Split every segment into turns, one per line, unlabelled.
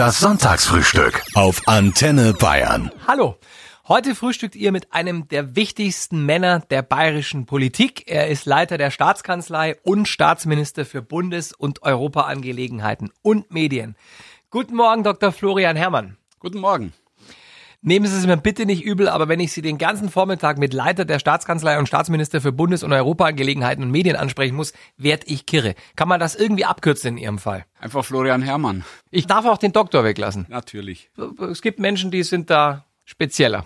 Das Sonntagsfrühstück auf Antenne Bayern.
Hallo. Heute frühstückt ihr mit einem der wichtigsten Männer der bayerischen Politik. Er ist Leiter der Staatskanzlei und Staatsminister für Bundes- und Europaangelegenheiten und Medien. Guten Morgen, Dr. Florian Herrmann.
Guten Morgen.
Nehmen Sie es mir bitte nicht übel, aber wenn ich Sie den ganzen Vormittag mit Leiter der Staatskanzlei und Staatsminister für Bundes- und Europaangelegenheiten und Medien ansprechen muss, werd ich kirre. Kann man das irgendwie abkürzen in Ihrem Fall?
Einfach Florian Herrmann.
Ich darf auch den Doktor weglassen.
Natürlich.
Es gibt Menschen, die sind da spezieller.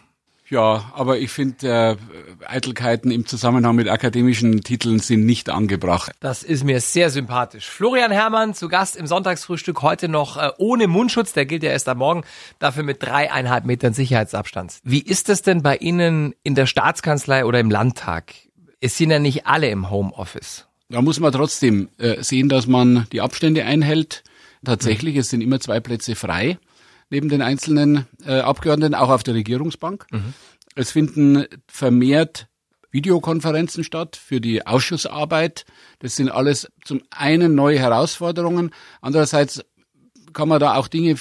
Ja, aber ich finde, äh, Eitelkeiten im Zusammenhang mit akademischen Titeln sind nicht angebracht.
Das ist mir sehr sympathisch. Florian Herrmann zu Gast im Sonntagsfrühstück heute noch äh, ohne Mundschutz, der gilt ja erst am Morgen, dafür mit dreieinhalb Metern Sicherheitsabstand. Wie ist es denn bei Ihnen in der Staatskanzlei oder im Landtag? Es sind ja nicht alle im Homeoffice.
Da muss man trotzdem äh, sehen, dass man die Abstände einhält. Tatsächlich, es sind immer zwei Plätze frei neben den einzelnen äh, Abgeordneten, auch auf der Regierungsbank. Mhm. Es finden vermehrt Videokonferenzen statt für die Ausschussarbeit. Das sind alles zum einen neue Herausforderungen, andererseits kann man da auch Dinge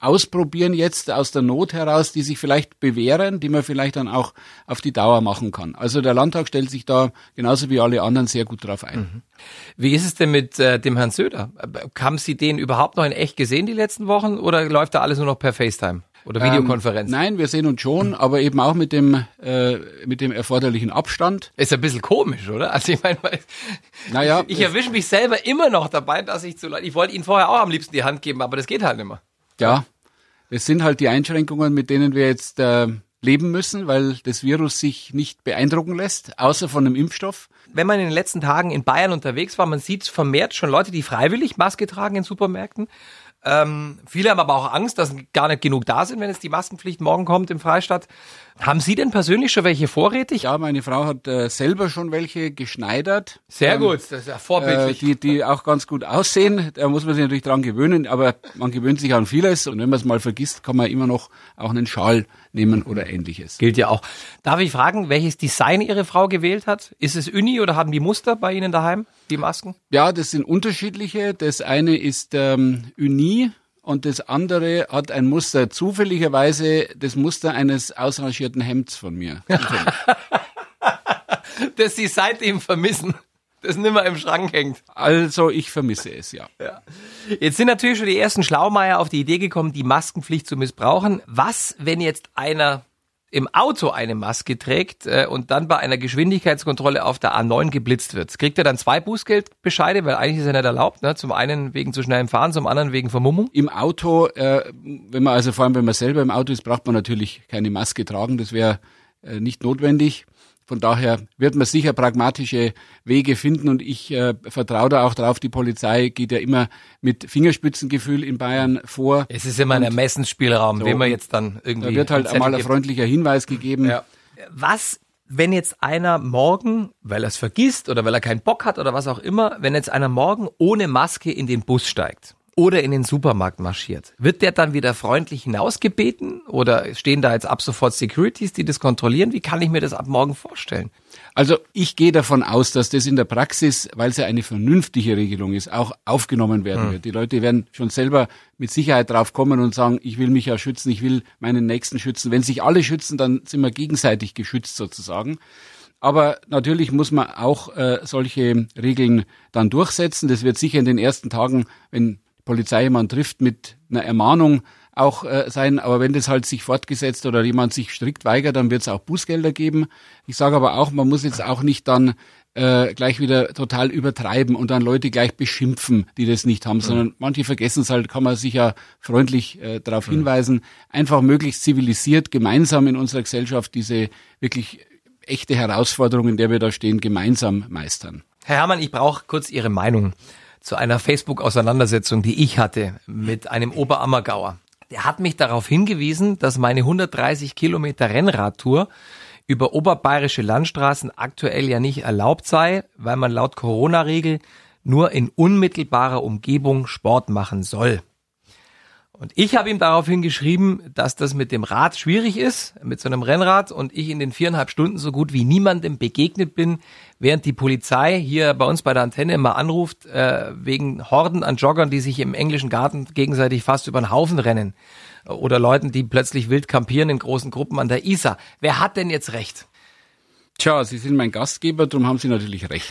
ausprobieren jetzt aus der Not heraus, die sich vielleicht bewähren, die man vielleicht dann auch auf die Dauer machen kann. Also der Landtag stellt sich da genauso wie alle anderen sehr gut drauf ein. Mhm.
Wie ist es denn mit äh, dem Herrn Söder? Haben Sie den überhaupt noch in echt gesehen die letzten Wochen oder läuft da alles nur noch per FaceTime? Oder Videokonferenz?
Ähm, nein, wir sehen uns schon, aber eben auch mit dem äh, mit dem erforderlichen Abstand.
Ist ein bisschen komisch, oder? Also ich meine, naja, ich, ich erwische mich selber immer noch dabei, dass ich zu Leuten, ich wollte Ihnen vorher auch am liebsten die Hand geben, aber das geht halt nicht mehr.
Ja, es sind halt die Einschränkungen, mit denen wir jetzt äh, leben müssen, weil das Virus sich nicht beeindrucken lässt, außer von einem Impfstoff.
Wenn man in den letzten Tagen in Bayern unterwegs war, man sieht vermehrt schon Leute, die freiwillig Maske tragen in Supermärkten. Ähm, viele haben aber auch Angst, dass gar nicht genug da sind, wenn jetzt die Maskenpflicht morgen kommt im Freistaat. Haben Sie denn persönlich schon welche vorrätig?
Ja, meine Frau hat äh, selber schon welche geschneidert.
Sehr ähm, gut, das ist ja vorbildlich.
Äh, die, die auch ganz gut aussehen. Da muss man sich natürlich dran gewöhnen, aber man gewöhnt sich an vieles. Und wenn man es mal vergisst, kann man immer noch auch einen Schal nehmen oder ähnliches.
Gilt ja auch. Darf ich fragen, welches Design Ihre Frau gewählt hat? Ist es Uni oder haben die Muster bei Ihnen daheim, die Masken?
Ja, das sind unterschiedliche. Das eine ist ähm, Uni und das andere hat ein Muster, zufälligerweise das Muster eines ausrangierten Hemds von mir.
das Sie seitdem vermissen das nimmer im Schrank hängt.
Also ich vermisse es, ja. ja.
Jetzt sind natürlich schon die ersten Schlaumeier auf die Idee gekommen, die Maskenpflicht zu missbrauchen. Was, wenn jetzt einer im Auto eine Maske trägt äh, und dann bei einer Geschwindigkeitskontrolle auf der A9 geblitzt wird, kriegt er dann zwei Bußgeldbescheide, weil eigentlich ist er nicht erlaubt. Ne? Zum einen wegen zu schnellem Fahren, zum anderen wegen Vermummung.
Im Auto, äh, wenn man also vor allem wenn man selber im Auto ist, braucht man natürlich keine Maske tragen. Das wäre äh, nicht notwendig. Von daher wird man sicher pragmatische Wege finden und ich äh, vertraue da auch drauf. Die Polizei geht ja immer mit Fingerspitzengefühl in Bayern vor.
Es ist immer ein Ermessensspielraum, so, wenn man jetzt dann irgendwie.
Da wird halt einmal ein freundlicher Hinweis gegeben. Ja.
Was wenn jetzt einer morgen, weil er es vergisst oder weil er keinen Bock hat oder was auch immer, wenn jetzt einer morgen ohne Maske in den Bus steigt oder in den Supermarkt marschiert, wird der dann wieder freundlich hinausgebeten oder stehen da jetzt ab sofort Securities, die das kontrollieren? Wie kann ich mir das ab morgen vorstellen?
Also ich gehe davon aus, dass das in der Praxis, weil es ja eine vernünftige Regelung ist, auch aufgenommen werden hm. wird. Die Leute werden schon selber mit Sicherheit drauf kommen und sagen, ich will mich ja schützen, ich will meinen Nächsten schützen. Wenn sich alle schützen, dann sind wir gegenseitig geschützt sozusagen. Aber natürlich muss man auch äh, solche Regeln dann durchsetzen. Das wird sicher in den ersten Tagen, wenn Polizei jemand trifft mit einer Ermahnung auch äh, sein. Aber wenn das halt sich fortgesetzt oder jemand sich strikt weigert, dann wird es auch Bußgelder geben. Ich sage aber auch, man muss jetzt auch nicht dann äh, gleich wieder total übertreiben und dann Leute gleich beschimpfen, die das nicht haben, mhm. sondern manche vergessen es halt, kann man sich ja freundlich äh, darauf mhm. hinweisen, einfach möglichst zivilisiert gemeinsam in unserer Gesellschaft diese wirklich echte Herausforderung, in der wir da stehen, gemeinsam meistern.
Herr Herrmann, ich brauche kurz Ihre Meinung zu einer Facebook-Auseinandersetzung, die ich hatte mit einem Oberammergauer. Der hat mich darauf hingewiesen, dass meine 130 Kilometer Rennradtour über oberbayerische Landstraßen aktuell ja nicht erlaubt sei, weil man laut Corona-Regel nur in unmittelbarer Umgebung Sport machen soll. Und ich habe ihm daraufhin geschrieben, dass das mit dem Rad schwierig ist, mit so einem Rennrad, und ich in den viereinhalb Stunden so gut wie niemandem begegnet bin, während die Polizei hier bei uns bei der Antenne immer anruft, äh, wegen Horden an Joggern, die sich im englischen Garten gegenseitig fast über den Haufen rennen. Oder Leuten, die plötzlich wild kampieren in großen Gruppen an der Isar. Wer hat denn jetzt recht?
Tja, Sie sind mein Gastgeber, darum haben Sie natürlich recht.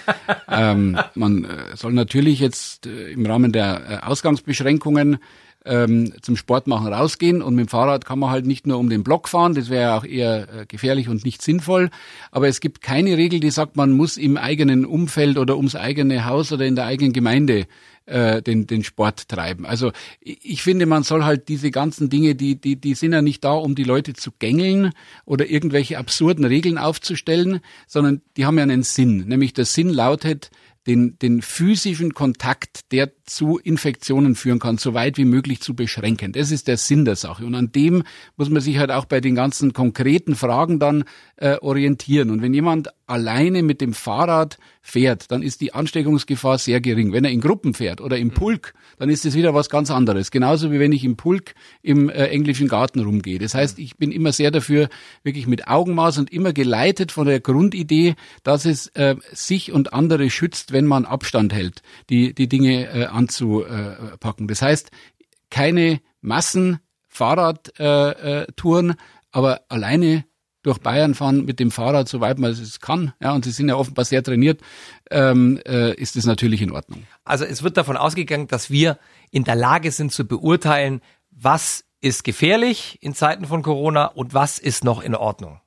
ähm, man äh, soll natürlich jetzt äh, im Rahmen der äh, Ausgangsbeschränkungen ähm, zum Sport machen rausgehen und mit dem Fahrrad kann man halt nicht nur um den Block fahren, das wäre ja auch eher äh, gefährlich und nicht sinnvoll, aber es gibt keine Regel, die sagt, man muss im eigenen Umfeld oder ums eigene Haus oder in der eigenen Gemeinde äh, den, den Sport treiben. Also ich finde, man soll halt diese ganzen Dinge, die, die, die sind ja nicht da, um die Leute zu gängeln oder irgendwelche absurden Regeln aufzustellen, sondern die haben ja einen Sinn. Nämlich der Sinn lautet, den, den physischen Kontakt, der zu Infektionen führen kann, so weit wie möglich zu beschränken. Das ist der Sinn der Sache. Und an dem muss man sich halt auch bei den ganzen konkreten Fragen dann äh, orientieren. Und wenn jemand alleine mit dem Fahrrad fährt, dann ist die Ansteckungsgefahr sehr gering. Wenn er in Gruppen fährt oder im mhm. Pulk, dann ist es wieder was ganz anderes. Genauso wie wenn ich im Pulk im äh, englischen Garten rumgehe. Das heißt, ich bin immer sehr dafür, wirklich mit Augenmaß und immer geleitet von der Grundidee, dass es äh, sich und andere schützt, wenn man Abstand hält, die, die Dinge äh, anzupacken. Das heißt, keine Massen Fahrradtouren, äh, aber alleine durch Bayern fahren mit dem Fahrrad, soweit man es kann, ja, und sie sind ja offenbar sehr trainiert, ähm, äh, ist es natürlich in Ordnung.
Also es wird davon ausgegangen, dass wir in der Lage sind zu beurteilen, was ist gefährlich in Zeiten von Corona und was ist noch in Ordnung.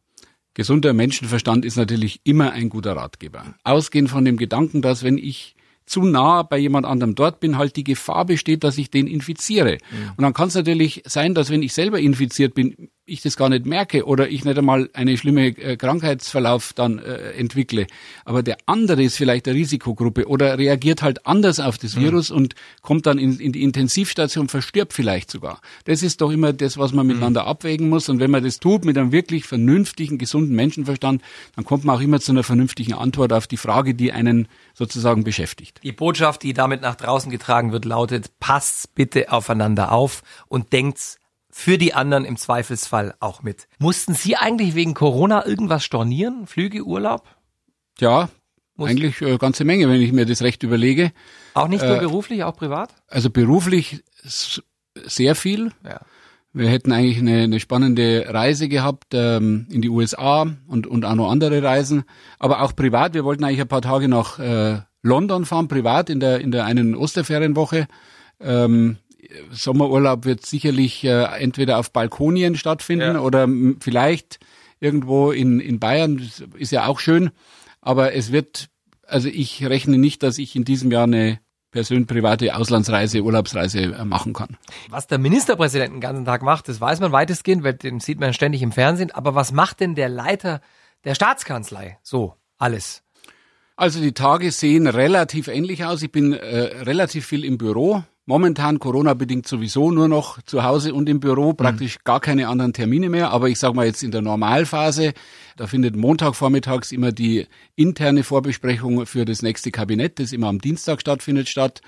Gesunder Menschenverstand ist natürlich immer ein guter Ratgeber. Ausgehend von dem Gedanken, dass wenn ich zu nah bei jemand anderem dort bin, halt die Gefahr besteht, dass ich den infiziere. Mhm. Und dann kann es natürlich sein, dass wenn ich selber infiziert bin, ich das gar nicht merke oder ich nicht einmal eine schlimme äh, Krankheitsverlauf dann äh, entwickle. Aber der andere ist vielleicht der Risikogruppe oder reagiert halt anders auf das mhm. Virus und kommt dann in, in, die Intensivstation, verstirbt vielleicht sogar. Das ist doch immer das, was man mhm. miteinander abwägen muss. Und wenn man das tut mit einem wirklich vernünftigen, gesunden Menschenverstand, dann kommt man auch immer zu einer vernünftigen Antwort auf die Frage, die einen sozusagen beschäftigt.
Die Botschaft, die damit nach draußen getragen wird, lautet, passt bitte aufeinander auf und denkt für die anderen im Zweifelsfall auch mit. Mussten Sie eigentlich wegen Corona irgendwas stornieren? Flüge, Urlaub?
Ja, Muss eigentlich eine äh, ganze Menge, wenn ich mir das recht überlege.
Auch nicht nur äh, beruflich, auch privat?
Also beruflich sehr viel. Ja. Wir hätten eigentlich eine, eine spannende Reise gehabt ähm, in die USA und, und auch noch andere Reisen. Aber auch privat. Wir wollten eigentlich ein paar Tage nach äh, London fahren, privat in der in der einen Osterferienwoche. Ähm, Sommerurlaub wird sicherlich äh, entweder auf Balkonien stattfinden ja. oder vielleicht irgendwo in, in Bayern. Das ist ja auch schön. Aber es wird, also ich rechne nicht, dass ich in diesem Jahr eine persönlich private Auslandsreise, Urlaubsreise äh, machen kann.
Was der Ministerpräsident den ganzen Tag macht, das weiß man weitestgehend, weil den sieht man ständig im Fernsehen. Aber was macht denn der Leiter der Staatskanzlei so alles?
Also die Tage sehen relativ ähnlich aus. Ich bin äh, relativ viel im Büro. Momentan Corona-bedingt sowieso nur noch zu Hause und im Büro, mhm. praktisch mhm. gar keine anderen Termine mehr. Aber ich sage mal jetzt in der Normalphase, da findet Montag vormittags immer die interne Vorbesprechung für das nächste Kabinett, das immer am Dienstag stattfindet, statt.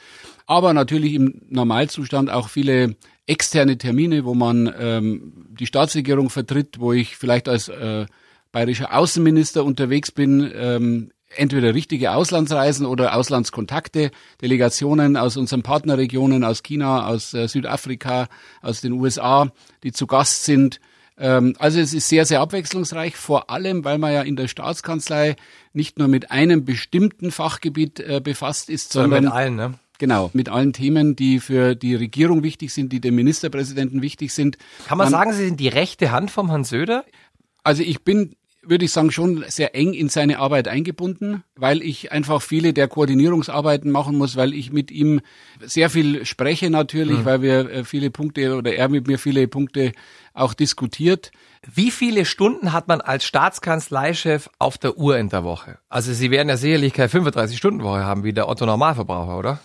Aber natürlich im Normalzustand auch viele externe Termine, wo man ähm, die Staatsregierung vertritt, wo ich vielleicht als äh, bayerischer Außenminister unterwegs bin, ähm, entweder richtige Auslandsreisen oder Auslandskontakte, Delegationen aus unseren Partnerregionen, aus China, aus äh, Südafrika, aus den USA, die zu Gast sind. Ähm, also es ist sehr, sehr abwechslungsreich, vor allem, weil man ja in der Staatskanzlei nicht nur mit einem bestimmten Fachgebiet äh, befasst ist, sondern
mit allen, ne?
Genau, mit allen Themen, die für die Regierung wichtig sind, die dem Ministerpräsidenten wichtig sind.
Kann man, man sagen, Sie sind die rechte Hand vom Herrn Söder?
Also ich bin würde ich sagen, schon sehr eng in seine Arbeit eingebunden, weil ich einfach viele der Koordinierungsarbeiten machen muss, weil ich mit ihm sehr viel spreche natürlich, mhm. weil wir äh, viele Punkte oder er mit mir viele Punkte auch diskutiert.
Wie viele Stunden hat man als Staatskanzleichef auf der Uhr in der Woche? Also Sie werden ja sicherlich keine 35-Stunden-Woche haben wie der Otto Normalverbraucher, oder?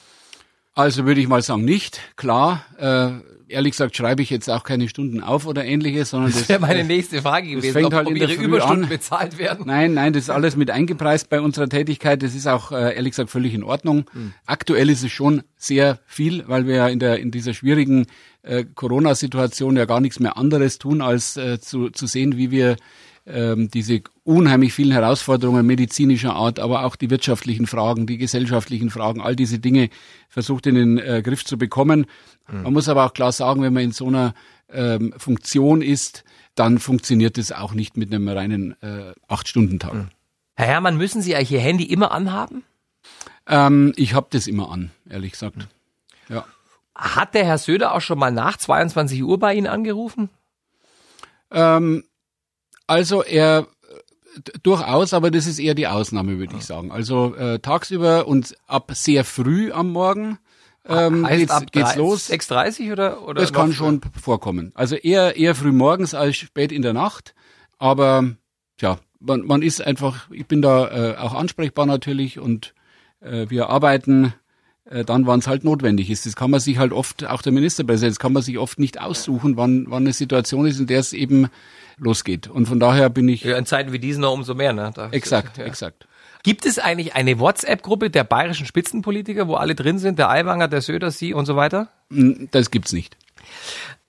Also würde ich mal sagen, nicht. Klar, äh, ehrlich gesagt schreibe ich jetzt auch keine Stunden auf oder ähnliches, sondern
das, das wäre meine nächste Frage gewesen,
fängt ob, halt ob Ihre Überstunden
an. bezahlt werden.
Nein, nein, das ist alles mit eingepreist bei unserer Tätigkeit. Das ist auch äh, ehrlich gesagt völlig in Ordnung. Mhm. Aktuell ist es schon sehr viel, weil wir ja in der in dieser schwierigen äh, Corona-Situation ja gar nichts mehr anderes tun, als äh, zu, zu sehen, wie wir ähm, diese unheimlich vielen Herausforderungen medizinischer Art, aber auch die wirtschaftlichen Fragen, die gesellschaftlichen Fragen, all diese Dinge versucht in den äh, Griff zu bekommen. Mhm. Man muss aber auch klar sagen, wenn man in so einer ähm, Funktion ist, dann funktioniert es auch nicht mit einem reinen äh, Acht-Stunden-Tag. Mhm.
Herr Herrmann, müssen Sie eigentlich Ihr Handy immer anhaben?
Ähm, ich habe das immer an, ehrlich gesagt. Mhm. Ja.
Hat der Herr Söder auch schon mal nach 22 Uhr bei Ihnen angerufen?
Ähm, also er durchaus, aber das ist eher die Ausnahme, würde ich sagen. Also äh, tagsüber und ab sehr früh am Morgen ähm, heißt geht's, ab geht's 3, los.
6.30 oder, oder?
Das kann schon vorkommen. Also eher, eher früh morgens als spät in der Nacht. Aber ja, man, man ist einfach, ich bin da äh, auch ansprechbar natürlich und äh, wir arbeiten äh, dann, wann es halt notwendig ist. Das kann man sich halt oft, auch der Ministerpräsident, das kann man sich oft nicht aussuchen, wann, wann eine Situation ist, in der es eben losgeht. Und von daher bin ich.
Ja, in Zeiten wie diesen noch umso mehr, ne?
Da, exakt, ja. exakt.
Gibt es eigentlich eine WhatsApp-Gruppe der bayerischen Spitzenpolitiker, wo alle drin sind, der Aiwanger, der Söder, Sie und so weiter?
Das gibt's nicht.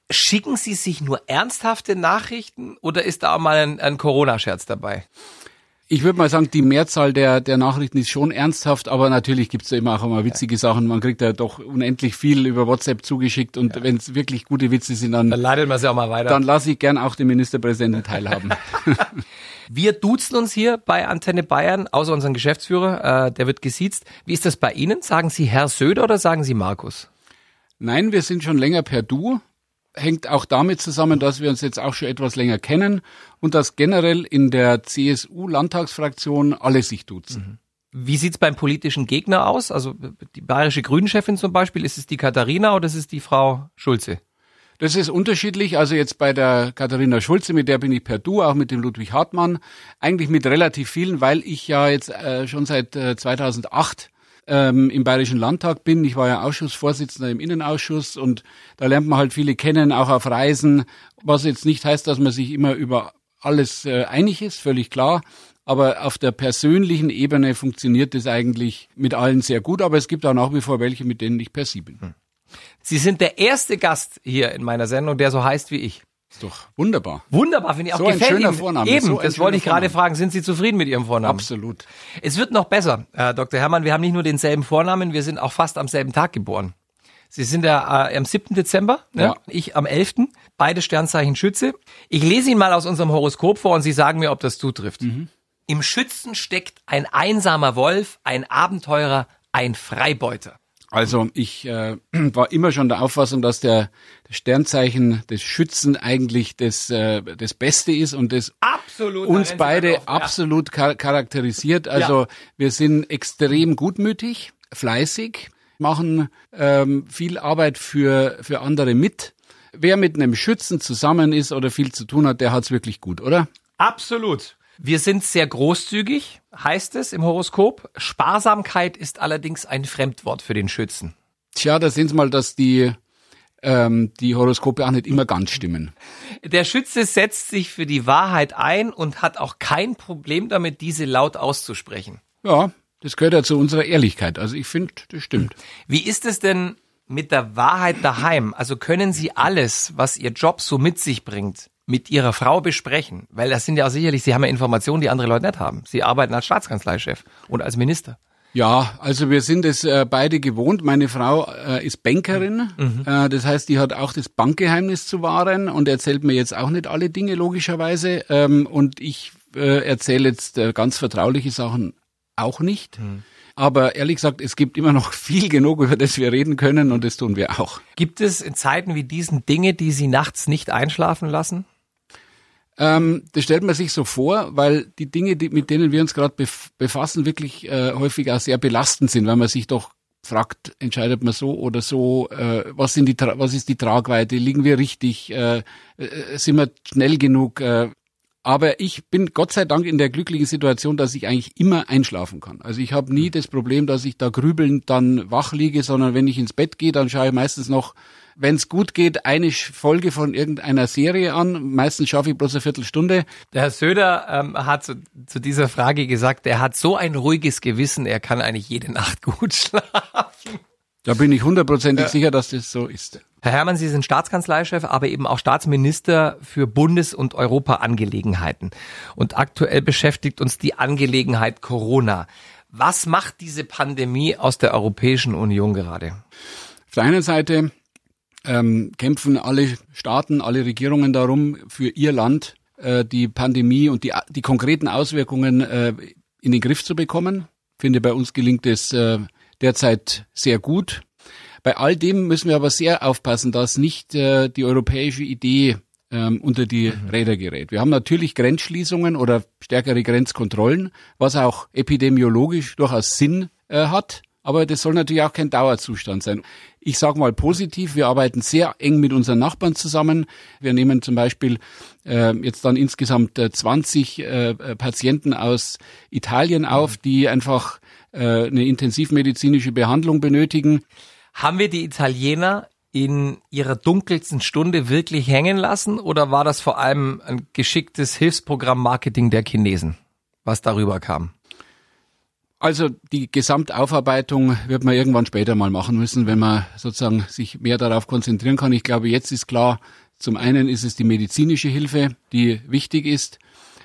Schicken Sie sich nur ernsthafte Nachrichten oder ist da auch mal ein, ein Corona-Scherz dabei?
Ich würde mal sagen, die Mehrzahl der, der Nachrichten ist schon ernsthaft, aber natürlich gibt's ja immer auch immer witzige Sachen. Man kriegt ja doch unendlich viel über WhatsApp zugeschickt und ja. wenn es wirklich gute Witze sind, dann,
dann leitet man sie auch mal weiter.
Dann lasse ich gern auch den Ministerpräsidenten teilhaben.
Wir duzen uns hier bei Antenne Bayern, außer unseren Geschäftsführer, äh, der wird gesiezt. Wie ist das bei Ihnen? Sagen Sie Herr Söder oder sagen Sie Markus?
Nein, wir sind schon länger per Du hängt auch damit zusammen, dass wir uns jetzt auch schon etwas länger kennen und dass generell in der CSU-Landtagsfraktion alle sich duzen.
Mhm. Wie sieht's beim politischen Gegner aus? Also die bayerische Grünchefin zum Beispiel, ist es die Katharina oder ist es die Frau Schulze?
Das ist unterschiedlich. Also jetzt bei der Katharina Schulze, mit der bin ich per Du, auch mit dem Ludwig Hartmann, eigentlich mit relativ vielen, weil ich ja jetzt äh, schon seit äh, 2008 ähm, im Bayerischen Landtag bin. Ich war ja Ausschussvorsitzender im Innenausschuss und da lernt man halt viele kennen, auch auf Reisen, was jetzt nicht heißt, dass man sich immer über alles äh, einig ist, völlig klar. Aber auf der persönlichen Ebene funktioniert das eigentlich mit allen sehr gut, aber es gibt auch nach wie vor welche, mit denen ich per Sie bin. Hm.
Sie sind der erste Gast hier in meiner Sendung, der so heißt wie ich.
Ist doch wunderbar.
Wunderbar, finde ich auch.
So ein schöner Vorname.
Eben, so das wollte ich gerade fragen. Sind Sie zufrieden mit Ihrem Vornamen?
Absolut.
Es wird noch besser, Herr Dr. Herrmann. Wir haben nicht nur denselben Vornamen, wir sind auch fast am selben Tag geboren. Sie sind ja äh, am 7. Dezember, ne? ja. ich am 11. Beide Sternzeichen Schütze. Ich lese Ihnen mal aus unserem Horoskop vor und Sie sagen mir, ob das zutrifft. Mhm. Im Schützen steckt ein einsamer Wolf, ein Abenteurer, ein Freibeuter.
Also ich äh, war immer schon der Auffassung, dass der, der Sternzeichen des Schützen eigentlich das, äh, das Beste ist und das
absolut,
uns beide auf, absolut ja. charakterisiert. Also ja. wir sind extrem gutmütig, fleißig, machen ähm, viel Arbeit für, für andere mit. Wer mit einem Schützen zusammen ist oder viel zu tun hat, der hat's wirklich gut, oder?
Absolut. Wir sind sehr großzügig, heißt es im Horoskop. Sparsamkeit ist allerdings ein Fremdwort für den Schützen.
Tja, da sehen Sie mal, dass die, ähm, die Horoskope auch nicht immer ganz stimmen.
Der Schütze setzt sich für die Wahrheit ein und hat auch kein Problem damit, diese laut auszusprechen.
Ja, das gehört ja zu unserer Ehrlichkeit. Also ich finde, das stimmt.
Wie ist es denn mit der Wahrheit daheim? Also können Sie alles, was Ihr Job so mit sich bringt, mit Ihrer Frau besprechen? Weil das sind ja sicherlich, Sie haben ja Informationen, die andere Leute nicht haben. Sie arbeiten als Staatskanzleichef und als Minister.
Ja, also wir sind es äh, beide gewohnt. Meine Frau äh, ist Bankerin, mhm. äh, das heißt, die hat auch das Bankgeheimnis zu wahren und erzählt mir jetzt auch nicht alle Dinge logischerweise. Ähm, und ich äh, erzähle jetzt äh, ganz vertrauliche Sachen auch nicht. Mhm. Aber ehrlich gesagt, es gibt immer noch viel genug, über das wir reden können und das tun wir auch.
Gibt es in Zeiten wie diesen Dinge, die Sie nachts nicht einschlafen lassen?
Ähm, das stellt man sich so vor, weil die Dinge, die, mit denen wir uns gerade befassen, wirklich äh, häufig auch sehr belastend sind, weil man sich doch fragt, entscheidet man so oder so, äh, was, sind die, was ist die Tragweite, liegen wir richtig, äh, äh, sind wir schnell genug, äh, Aber ich bin Gott sei Dank in der glücklichen Situation, dass ich eigentlich immer einschlafen kann. Also ich habe nie das Problem, dass ich da grübelnd dann wach liege, sondern wenn ich ins Bett gehe, dann schaue ich meistens noch, wenn es gut geht, eine Folge von irgendeiner Serie an. Meistens schaffe ich bloß eine Viertelstunde.
Der Herr Söder ähm, hat zu, zu dieser Frage gesagt, er hat so ein ruhiges Gewissen, er kann eigentlich jede Nacht gut schlafen.
Da bin ich hundertprozentig ja. sicher, dass das so ist.
Herr Herrmann, Sie sind Staatskanzleichef, aber eben auch Staatsminister für Bundes- und Europaangelegenheiten. Und aktuell beschäftigt uns die Angelegenheit Corona. Was macht diese Pandemie aus der Europäischen Union gerade?
Auf der einen Seite ähm, kämpfen alle Staaten, alle Regierungen darum, für ihr Land äh, die Pandemie und die, die konkreten Auswirkungen äh, in den Griff zu bekommen. Ich finde, bei uns gelingt es äh, derzeit sehr gut. Bei all dem müssen wir aber sehr aufpassen, dass nicht äh, die europäische Idee ähm, unter die mhm. Räder gerät. Wir haben natürlich Grenzschließungen oder stärkere Grenzkontrollen, was auch epidemiologisch durchaus Sinn äh, hat. Aber das soll natürlich auch kein Dauerzustand sein. Ich sage mal positiv, wir arbeiten sehr eng mit unseren Nachbarn zusammen. Wir nehmen zum Beispiel äh, jetzt dann insgesamt äh, 20 äh, Patienten aus Italien auf, die einfach äh, eine intensivmedizinische Behandlung benötigen.
Haben wir die Italiener in ihrer dunkelsten Stunde wirklich hängen lassen oder war das vor allem ein geschicktes Hilfsprogramm Marketing der Chinesen, was darüber kam?
Also die Gesamtaufarbeitung wird man irgendwann später mal machen müssen, wenn man sozusagen sich mehr darauf konzentrieren kann. Ich glaube, jetzt ist klar, zum einen ist es die medizinische Hilfe, die wichtig ist.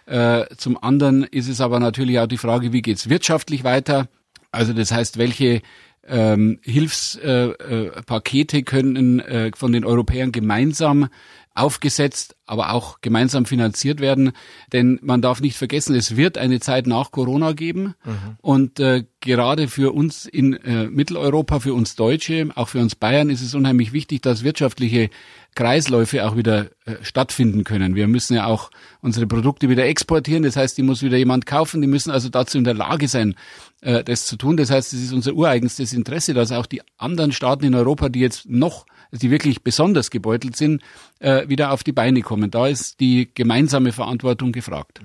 Äh, zum anderen ist es aber natürlich auch die Frage, wie geht's wirtschaftlich weiter? Also das heißt, welche ähm, Hilfspakete äh, äh, können äh, von den Europäern gemeinsam aufgesetzt, aber auch gemeinsam finanziert werden. Denn man darf nicht vergessen, es wird eine Zeit nach Corona geben. Mhm. Und äh, gerade für uns in äh, Mitteleuropa, für uns Deutsche, auch für uns Bayern ist es unheimlich wichtig, dass wirtschaftliche Kreisläufe auch wieder äh, stattfinden können. Wir müssen ja auch unsere Produkte wieder exportieren. Das heißt, die muss wieder jemand kaufen. Die müssen also dazu in der Lage sein, äh, das zu tun. Das heißt, es ist unser ureigenstes Interesse, dass auch die anderen Staaten in Europa, die jetzt noch, die wirklich besonders gebeutelt sind, äh, wieder auf die Beine kommen. Da ist die gemeinsame Verantwortung gefragt.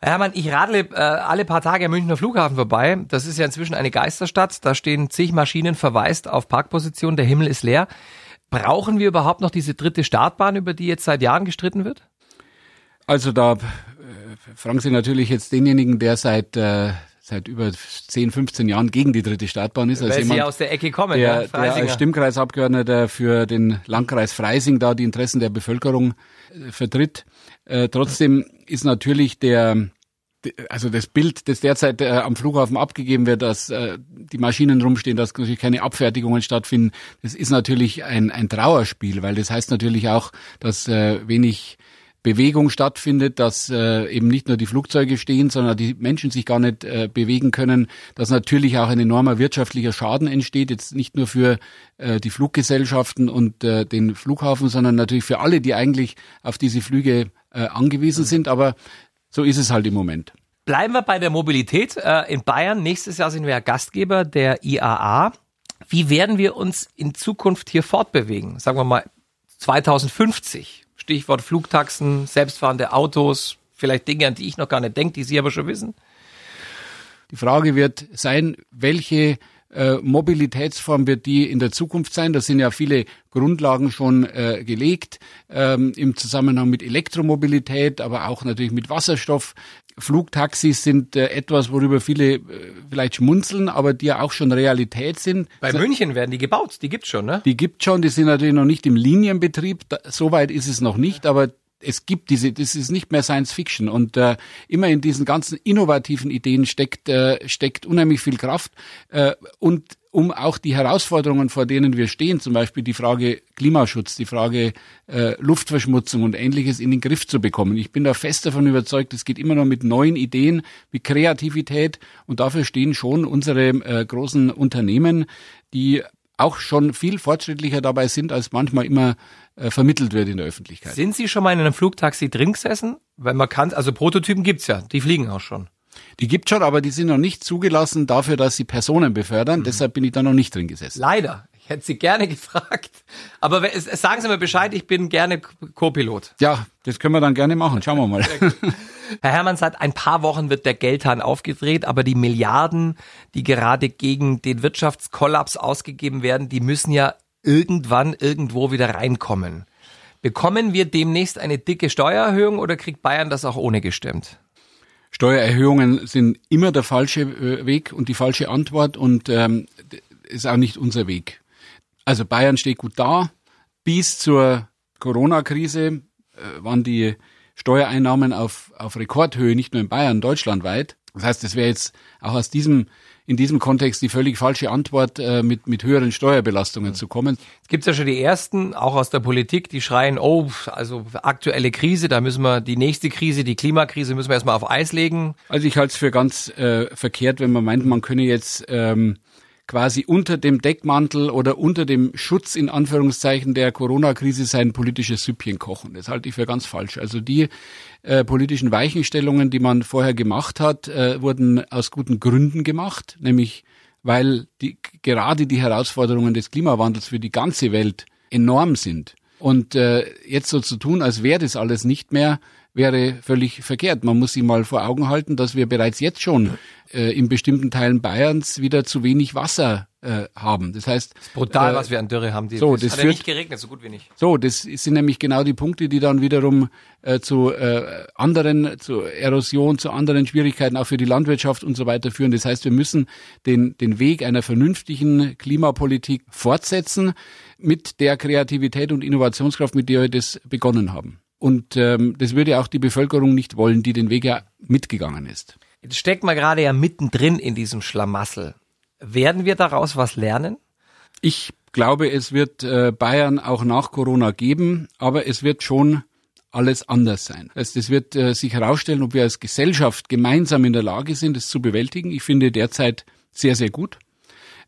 Herr Hermann, ich radle äh, alle paar Tage am Münchner Flughafen vorbei. Das ist ja inzwischen eine Geisterstadt. Da stehen zig Maschinen verwaist auf Parkposition. Der Himmel ist leer. Brauchen wir überhaupt noch diese dritte Startbahn, über die jetzt seit Jahren gestritten wird?
Also da äh, fragen Sie natürlich jetzt denjenigen, der seit äh, seit über 10, 15 Jahren gegen die dritte Startbahn ist.
Weil
also
jemand, Sie aus der Ecke kommen,
der, ja, der als Stimmkreisabgeordneter für den Landkreis Freising da die Interessen der Bevölkerung vertritt. Äh, trotzdem ist natürlich der also das Bild, das derzeit äh, am Flughafen abgegeben wird, dass äh, die Maschinen rumstehen, dass natürlich keine Abfertigungen stattfinden, das ist natürlich ein, ein Trauerspiel, weil das heißt natürlich auch, dass äh, wenig Bewegung stattfindet, dass äh, eben nicht nur die Flugzeuge stehen, sondern die Menschen sich gar nicht äh, bewegen können, dass natürlich auch ein enormer wirtschaftlicher Schaden entsteht, jetzt nicht nur für äh, die Fluggesellschaften und äh, den Flughafen, sondern natürlich für alle, die eigentlich auf diese Flüge äh, angewiesen mhm. sind. Aber so ist es halt im Moment.
Bleiben wir bei der Mobilität. Äh, in Bayern, nächstes Jahr sind wir ja Gastgeber der IAA. Wie werden wir uns in Zukunft hier fortbewegen? Sagen wir mal 2050. Stichwort Flugtaxen, selbstfahrende Autos, vielleicht Dinge, an die ich noch gar nicht denke, die Sie aber schon wissen.
Die Frage wird sein, welche äh, Mobilitätsform wird die in der Zukunft sein. Da sind ja viele Grundlagen schon äh, gelegt ähm, im Zusammenhang mit Elektromobilität, aber auch natürlich mit Wasserstoff. Flugtaxis sind äh, etwas, worüber viele äh, vielleicht schmunzeln, aber die ja auch schon Realität sind.
Bei so, München werden die gebaut, die gibt's schon, ne?
Die gibt schon, die sind natürlich noch nicht im Linienbetrieb, da, soweit ist es noch nicht, aber es gibt diese, das ist nicht mehr Science Fiction. Und äh, immer in diesen ganzen innovativen Ideen steckt äh, steckt unheimlich viel Kraft. Äh, und um auch die Herausforderungen, vor denen wir stehen, zum Beispiel die Frage Klimaschutz, die Frage äh, Luftverschmutzung und ähnliches in den Griff zu bekommen. Ich bin da fest davon überzeugt, es geht immer noch mit neuen Ideen, mit Kreativität. Und dafür stehen schon unsere äh, großen Unternehmen, die auch schon viel fortschrittlicher dabei sind, als manchmal immer äh, vermittelt wird in der Öffentlichkeit.
Sind Sie schon mal in einem Flugtaxi drin gesessen? Weil man kann, also Prototypen gibt's ja, die fliegen auch schon.
Die gibt schon, aber die sind noch nicht zugelassen dafür, dass sie Personen befördern. Mhm. Deshalb bin ich da noch nicht drin gesessen.
Leider. Ich hätte Sie gerne gefragt. Aber sagen Sie mir Bescheid, ich bin gerne Co-Pilot.
Ja, das können wir dann gerne machen. Schauen wir mal.
Herr Hermann, seit ein paar Wochen wird der Geldhahn aufgedreht, aber die Milliarden, die gerade gegen den Wirtschaftskollaps ausgegeben werden, die müssen ja irgendwann irgendwo wieder reinkommen. Bekommen wir demnächst eine dicke Steuererhöhung oder kriegt Bayern das auch ohne gestemmt?
Steuererhöhungen sind immer der falsche äh, Weg und die falsche Antwort und ähm, ist auch nicht unser Weg. Also Bayern steht gut da. Bis zur Corona-Krise äh, waren die Steuereinnahmen auf, auf Rekordhöhe, nicht nur in Bayern, deutschlandweit. Das heißt, es wäre jetzt auch aus diesem in diesem Kontext die völlig falsche Antwort, äh, mit, mit höheren Steuerbelastungen zu kommen.
Es gibt ja schon die ersten, auch aus der Politik, die schreien, oh, also aktuelle Krise, da müssen wir die nächste Krise, die Klimakrise müssen wir erstmal auf Eis legen.
Also ich halte es für ganz äh, verkehrt, wenn man meint, man könne jetzt ähm, quasi unter dem Deckmantel oder unter dem Schutz in Anführungszeichen der Corona-Krise sein politisches Süppchen kochen. Das halte ich für ganz falsch. Also die äh, politischen Weichenstellungen, die man vorher gemacht hat, äh, wurden aus guten Gründen gemacht, nämlich weil die, gerade die Herausforderungen des Klimawandels für die ganze Welt enorm sind. Und äh, jetzt so zu tun, als wäre das alles nicht mehr, wäre völlig verkehrt. Man muss sich mal vor Augen halten, dass wir bereits jetzt schon äh, in bestimmten Teilen Bayerns wieder zu wenig Wasser äh, haben. Das heißt,
das brutal, äh, was wir an Dürre haben.
Die, so, das
hat
führt, ja
nicht geregnet, so gut wie nicht.
So, das sind nämlich genau die Punkte, die dann wiederum äh, zu äh, anderen, zu Erosion, zu anderen Schwierigkeiten auch für die Landwirtschaft und so weiter führen. Das heißt, wir müssen den den Weg einer vernünftigen Klimapolitik fortsetzen mit der Kreativität und Innovationskraft, mit der wir das begonnen haben. Und ähm, das würde auch die Bevölkerung nicht wollen, die den Weg ja mitgegangen ist.
Jetzt steckt man gerade ja mittendrin in diesem Schlamassel. Werden wir daraus was lernen?
Ich glaube, es wird äh, Bayern auch nach Corona geben, aber es wird schon alles anders sein. Also das wird äh, sich herausstellen, ob wir als Gesellschaft gemeinsam in der Lage sind, es zu bewältigen. Ich finde derzeit sehr, sehr gut.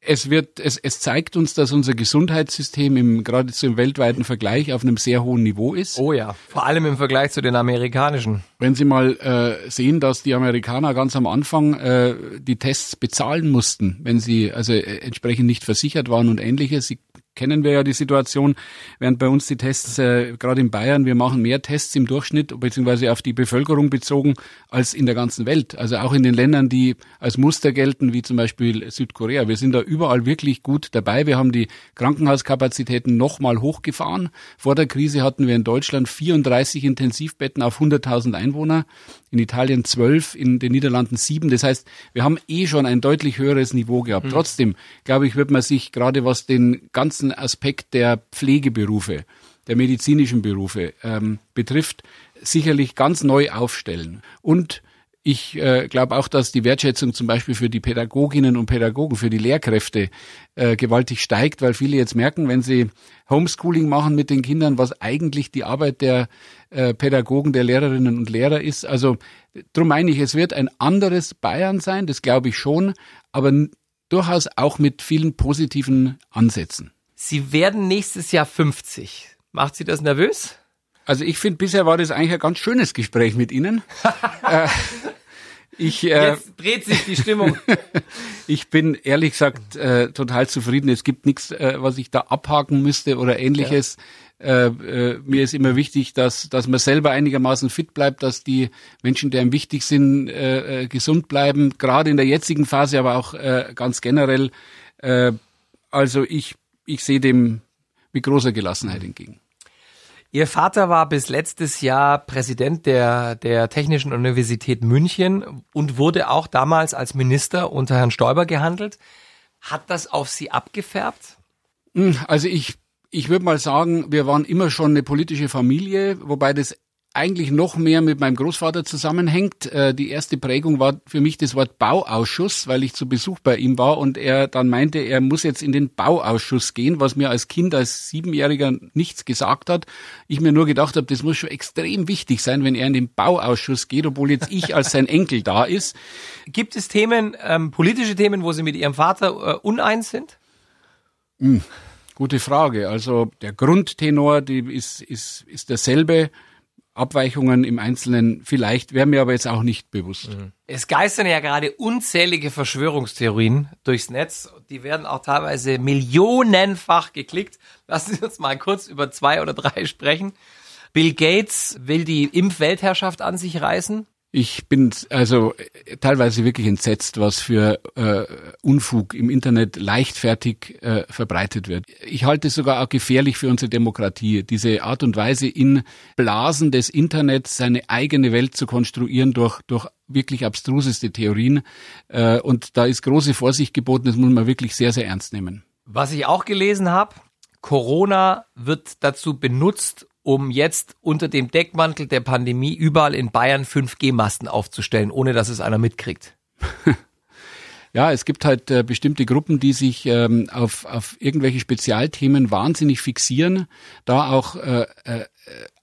Es wird, es, es zeigt uns, dass unser Gesundheitssystem im, geradezu im weltweiten Vergleich auf einem sehr hohen Niveau ist.
Oh ja, vor allem im Vergleich zu den amerikanischen.
Wenn Sie mal äh, sehen, dass die Amerikaner ganz am Anfang äh, die Tests bezahlen mussten, wenn sie also äh, entsprechend nicht versichert waren und ähnliches. Sie kennen wir ja die Situation, während bei uns die Tests, äh, gerade in Bayern, wir machen mehr Tests im Durchschnitt, beziehungsweise auf die Bevölkerung bezogen, als in der ganzen Welt. Also auch in den Ländern, die als Muster gelten, wie zum Beispiel Südkorea. Wir sind da überall wirklich gut dabei. Wir haben die Krankenhauskapazitäten nochmal hochgefahren. Vor der Krise hatten wir in Deutschland 34 Intensivbetten auf 100.000 Einwohner, in Italien 12, in den Niederlanden 7. Das heißt, wir haben eh schon ein deutlich höheres Niveau gehabt. Mhm. Trotzdem, glaube ich, wird man sich gerade was den ganzen ganzen Aspekt der Pflegeberufe, der medizinischen Berufe ähm, betrifft, sicherlich ganz neu aufstellen. Und ich äh, glaube auch, dass die Wertschätzung zum Beispiel für die Pädagoginnen und Pädagogen, für die Lehrkräfte äh, gewaltig steigt, weil viele jetzt merken, wenn sie Homeschooling machen mit den Kindern, was eigentlich die Arbeit der äh, Pädagogen, der Lehrerinnen und Lehrer ist. Also darum meine ich, es wird ein anderes Bayern sein, das glaube ich schon, aber durchaus auch mit vielen positiven Ansätzen.
Sie werden nächstes Jahr 50. Macht Sie das nervös?
Also ich finde, bisher war das eigentlich ein ganz schönes Gespräch mit Ihnen. äh,
ich, äh, Jetzt dreht sich die Stimmung.
ich bin ehrlich gesagt äh, total zufrieden. Es gibt nichts, äh, was ich da abhaken müsste oder ähnliches. Ja. Äh, mir ist immer wichtig, dass, dass man selber einigermaßen fit bleibt, dass die Menschen, die einem wichtig sind, gesund bleiben, gerade in der jetzigen Phase, aber auch ganz generell. Also ich ich sehe dem mit großer Gelassenheit entgegen.
Ihr Vater war bis letztes Jahr Präsident der, der Technischen Universität München und wurde auch damals als Minister unter Herrn Stoiber gehandelt. Hat das auf Sie abgefärbt?
Hm, also ich, ich würde mal sagen, wir waren immer schon eine politische Familie, wobei das eigentlich noch mehr mit meinem Großvater zusammenhängt. Äh, die erste Prägung war für mich das Wort Bauausschuss, weil ich zu Besuch bei ihm war und er dann meinte, er muss jetzt in den Bauausschuss gehen, was mir als Kind, als Siebenjähriger nichts gesagt hat. Ich mir nur gedacht habe, das muss schon extrem wichtig sein, wenn er in den Bauausschuss geht, obwohl jetzt ich als sein Enkel da ist.
Gibt es Themen, ähm, politische Themen, wo Sie mit Ihrem Vater äh, uneins sind?
Hm, gute Frage. Also der Grundtenor, die ist, ist, ist derselbe Abweichungen im Einzelnen vielleicht, wäre mir aber jetzt auch nicht bewusst. Mhm.
Es geistern ja gerade unzählige Verschwörungstheorien durchs Netz. Die werden auch teilweise millionenfach geklickt. Lassen Sie uns mal kurz über zwei oder drei sprechen. Bill Gates will die Impfweltherrschaft an sich reißen.
Ich bin also äh, teilweise wirklich entsetzt, was für äh, Unfug im Internet leichtfertig äh, verbreitet wird. Ich halte es sogar auch gefährlich für unsere Demokratie, diese Art und Weise in Blasen des Internets seine eigene Welt zu konstruieren durch, durch wirklich abstruseste Theorien. Äh, und da ist große Vorsicht geboten, das muss man wirklich sehr, sehr ernst nehmen.
Was ich auch gelesen habe, Corona wird dazu benutzt, um jetzt unter dem Deckmantel der Pandemie überall in Bayern 5G-Masten aufzustellen, ohne dass es einer mitkriegt?
Ja, es gibt halt äh, bestimmte Gruppen, die sich ähm, auf, auf irgendwelche Spezialthemen wahnsinnig fixieren, da auch äh, äh,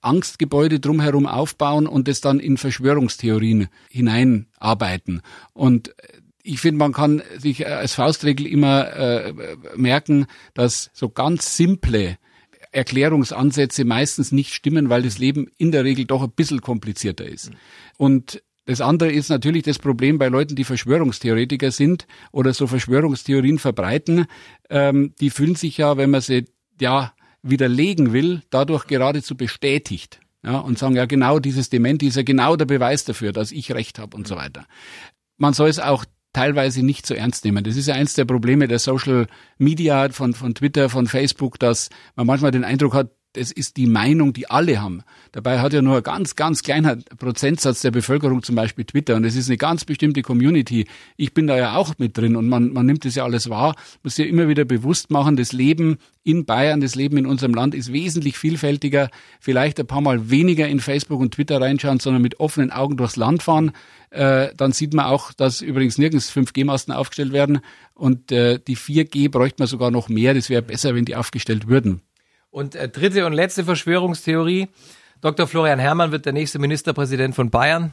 Angstgebäude drumherum aufbauen und es dann in Verschwörungstheorien hineinarbeiten. Und ich finde, man kann sich als Faustregel immer äh, merken, dass so ganz simple Erklärungsansätze meistens nicht stimmen, weil das Leben in der Regel doch ein bisschen komplizierter ist. Und das andere ist natürlich das Problem bei Leuten, die Verschwörungstheoretiker sind oder so Verschwörungstheorien verbreiten. Ähm, die fühlen sich ja, wenn man sie ja widerlegen will, dadurch geradezu bestätigt. Ja, und sagen, ja genau, dieses Dementi ist ja genau der Beweis dafür, dass ich recht habe und so weiter. Man soll es auch teilweise nicht so ernst nehmen. Das ist ja eins der Probleme der Social Media von, von Twitter, von Facebook, dass man manchmal den Eindruck hat, es ist die Meinung, die alle haben. Dabei hat ja nur ein ganz, ganz kleiner Prozentsatz der Bevölkerung zum Beispiel Twitter und es ist eine ganz bestimmte Community. Ich bin da ja auch mit drin und man, man nimmt das ja alles wahr, muss ja immer wieder bewusst machen, das Leben in Bayern, das Leben in unserem Land ist wesentlich vielfältiger. Vielleicht ein paar Mal weniger in Facebook und Twitter reinschauen, sondern mit offenen Augen durchs Land fahren. Äh, dann sieht man auch, dass übrigens nirgends 5G-Masten aufgestellt werden und äh, die 4G bräuchte man sogar noch mehr. Das wäre besser, wenn die aufgestellt würden.
Und äh, dritte und letzte Verschwörungstheorie. Dr. Florian Herrmann wird der nächste Ministerpräsident von Bayern.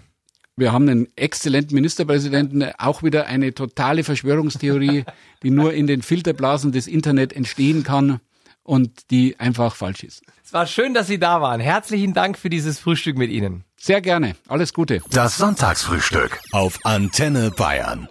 Wir haben einen exzellenten Ministerpräsidenten, auch wieder eine totale Verschwörungstheorie, die nur in den Filterblasen des Internet entstehen kann und die einfach falsch ist.
Es war schön, dass Sie da waren. Herzlichen Dank für dieses Frühstück mit Ihnen.
Sehr gerne. Alles Gute.
Das Sonntagsfrühstück auf Antenne Bayern.